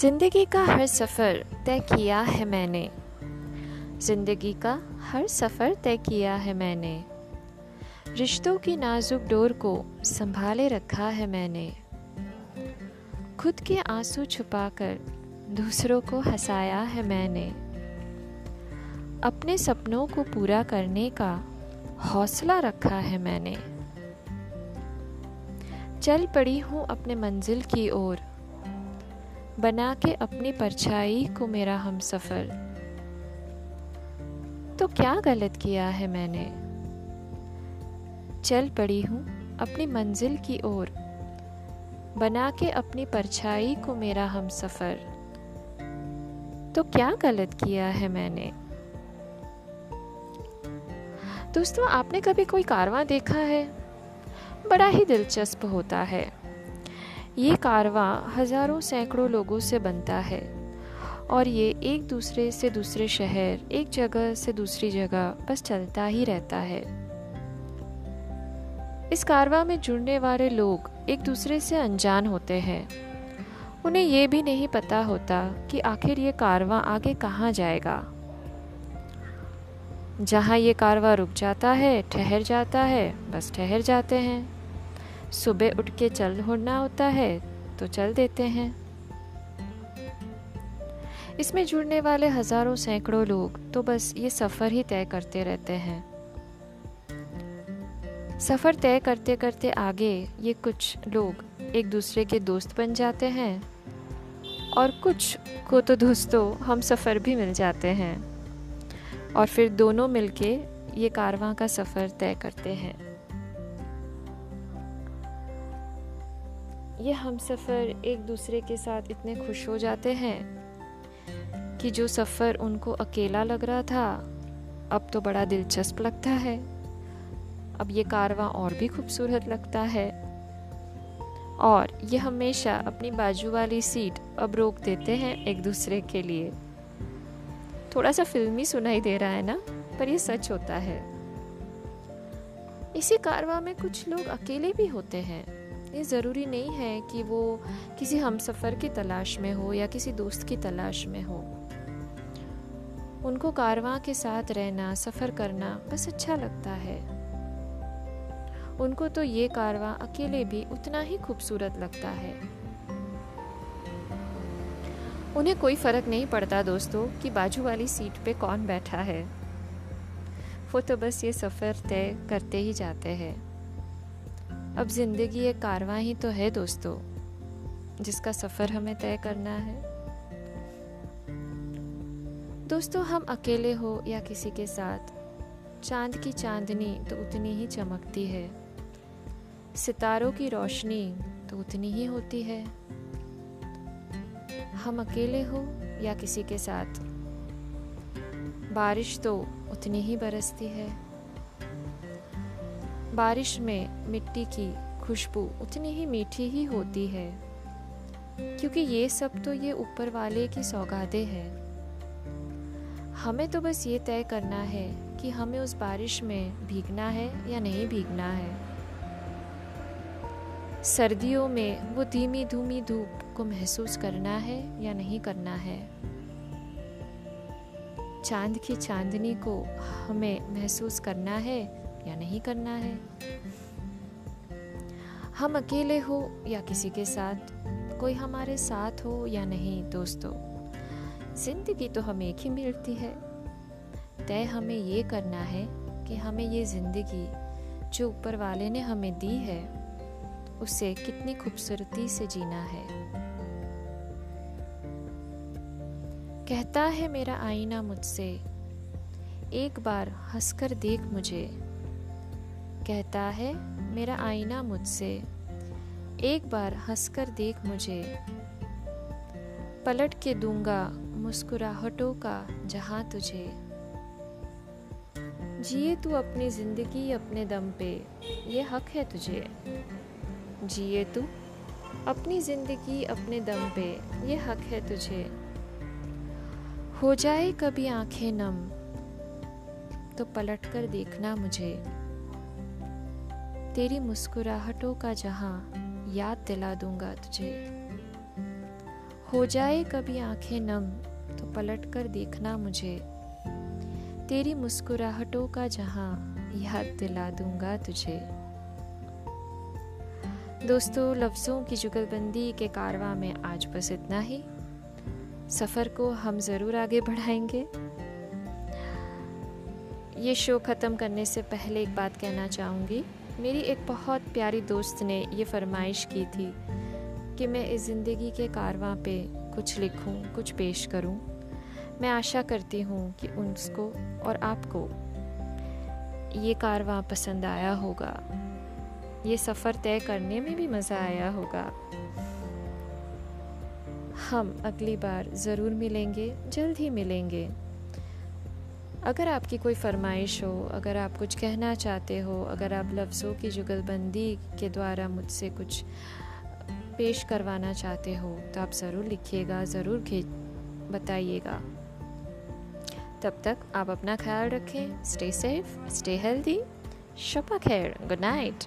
ज़िंदगी का हर सफ़र तय किया है मैंने। ज़िंदगी का हर सफ़र तय किया है मैंने। रिश्तों की नाजुक डोर को संभाले रखा है मैंने। खुद के आँसू छुपाकर दूसरों को हंसाया है मैंने। अपने सपनों को पूरा करने का हौसला रखा है मैंने। चल पड़ी हूँ अपने मंजिल की ओर। बना के अपनी परछाई को मेरा हम सफ़र तो क्या गलत किया है मैंने? चल पड़ी हूँ अपनी मंजिल की ओर। बना के अपनी परछाई को मेरा हम सफ़र तो क्या गलत किया है मैंने? दोस्तों, आपने कभी कोई कारवां देखा है? बड़ा ही दिलचस्प होता है। ये कारवां हज़ारों सैकड़ों लोगों से बनता है। और ये एक दूसरे से दूसरे शहर, एक जगह से दूसरी जगह बस चलता ही रहता है। इस कारवा में जुड़ने वाले लोग एक दूसरे से अनजान होते हैं। उन्हें ये भी नहीं पता होता कि आखिर ये कारवा आगे कहाँ जाएगा। जहाँ ये कारवा रुक जाता है, ठहर जाता है, बस ठहर जाते हैं। सुबह उठ के चल होना होता है तो चल देते हैं। इसमें जुड़ने वाले हज़ारों सैकड़ों लोग तो बस ये सफ़र ही तय करते रहते हैं। सफ़र तय करते करते आगे ये कुछ लोग एक दूसरे के दोस्त बन जाते हैं। और कुछ को तो दोस्तों हम सफ़र भी मिल जाते हैं। और फिर दोनों मिलके ये कारवां का सफ़र तय करते हैं। ये हम सफ़र एक दूसरे के साथ इतने खुश हो जाते हैं कि जो सफ़र उनको अकेला लग रहा था, अब तो बड़ा दिलचस्प लगता है। अब ये कारवां और भी खूबसूरत लगता है। और ये हमेशा अपनी बाजू वाली सीट अब रोक देते हैं एक दूसरे के लिए। थोड़ा सा फिल्मी सुनाई दे रहा है ना, पर ये सच होता है। इसी कारवा में कुछ लोग अकेले भी होते हैं। ये ज़रूरी नहीं है कि वो किसी हम सफ़र की तलाश में हो या किसी दोस्त की तलाश में हो। उनको कारवां के साथ रहना, सफ़र करना बस अच्छा लगता है। उनको तो ये कारवां अकेले भी उतना ही खूबसूरत लगता है। उन्हें कोई फ़र्क नहीं पड़ता दोस्तों कि बाजू वाली सीट पे कौन बैठा है। वो तो बस ये सफ़र तय करते ही जाते हैं। अब ज़िंदगी एक कारवां ही तो है दोस्तों, जिसका सफ़र हमें तय करना है। दोस्तों, हम अकेले हो या किसी के साथ, चाँद की चांदनी तो उतनी ही चमकती है, सितारों की रोशनी तो उतनी ही होती है। हम अकेले हो या किसी के साथ, बारिश तो उतनी ही बरसती है। बारिश में मिट्टी की खुशबू उतनी ही मीठी ही होती है। क्योंकि ये सब तो ये ऊपर वाले की सौगादे हैं। हमें तो बस ये तय करना है कि हमें उस बारिश में भीगना है या नहीं भीगना है। सर्दियों में वो धीमी धूमी धूप को महसूस करना है या नहीं करना है। चाँद की चांदनी को हमें महसूस करना है या नहीं करना है। हम अकेले हो या किसी के साथ, कोई हमारे साथ हो या नहीं दोस्तों, ज़िंदगी तो हमें एक ही मिलती है। तय हमें ये करना है कि हमें ये ज़िंदगी जो ऊपर वाले ने हमें दी है, उसे कितनी खूबसूरती से जीना है। कहता है मेरा आईना मुझसे, एक बार हंसकर देख मुझे। कहता है, मेरा आईना मुझसे। एक बार हंसकर देख मुझे। पलट के दूँगा मुस्कुराहटों का जहाँ तुझे। जिए तू अपनी ज़िंदगी अपने दम पे, ये हक है तुझे। जिए तू अपनी ज़िंदगी अपने दम पे, ये हक है तुझे। हो जाए कभी आँखें नम तो पलट कर देखना मुझे। तेरी मुस्कुराहटों का जहाँ याद दिला दूँगा तुझे। हो जाए कभी आँखें नम तो पलट कर देखना मुझे। तेरी मुस्कुराहटों का जहाँ याद दिला दूँगा तुझे। दोस्तों, लफ्ज़ों की जुगलबंदी के कारवा में आज बस इतना ही। सफ़र को हम ज़रूर आगे बढ़ाएँगे। ये शो ख़त्म करने से पहले एक बात कहना चाहूँगी। मेरी एक बहुत प्यारी दोस्त ने ये फरमाइश की थी कि मैं इस ज़िंदगी के कारवां पे कुछ लिखूं, कुछ पेश करूँ। मैं आशा करती हूँ कि उसको और आपको ये कारवां पसंद आया होगा। ये सफ़र तय करने में भी मज़ा आया होगा। हम अगली बार ज़रूर मिलेंगे जल्द ही मिलेंगे। अगर आपकी कोई फरमाइश हो, अगर आप कुछ कहना चाहते हो, अगर आप लफ्ज़ों की जुगलबंदी के द्वारा मुझसे कुछ पेश करवाना चाहते हो तो आप ज़रूर लिखिएगा, ज़रूर बताइएगा। तब तक आप अपना ख्याल रखें स्टे सेफ़ स्टे हेल्दी शपा खैर गुड नाइट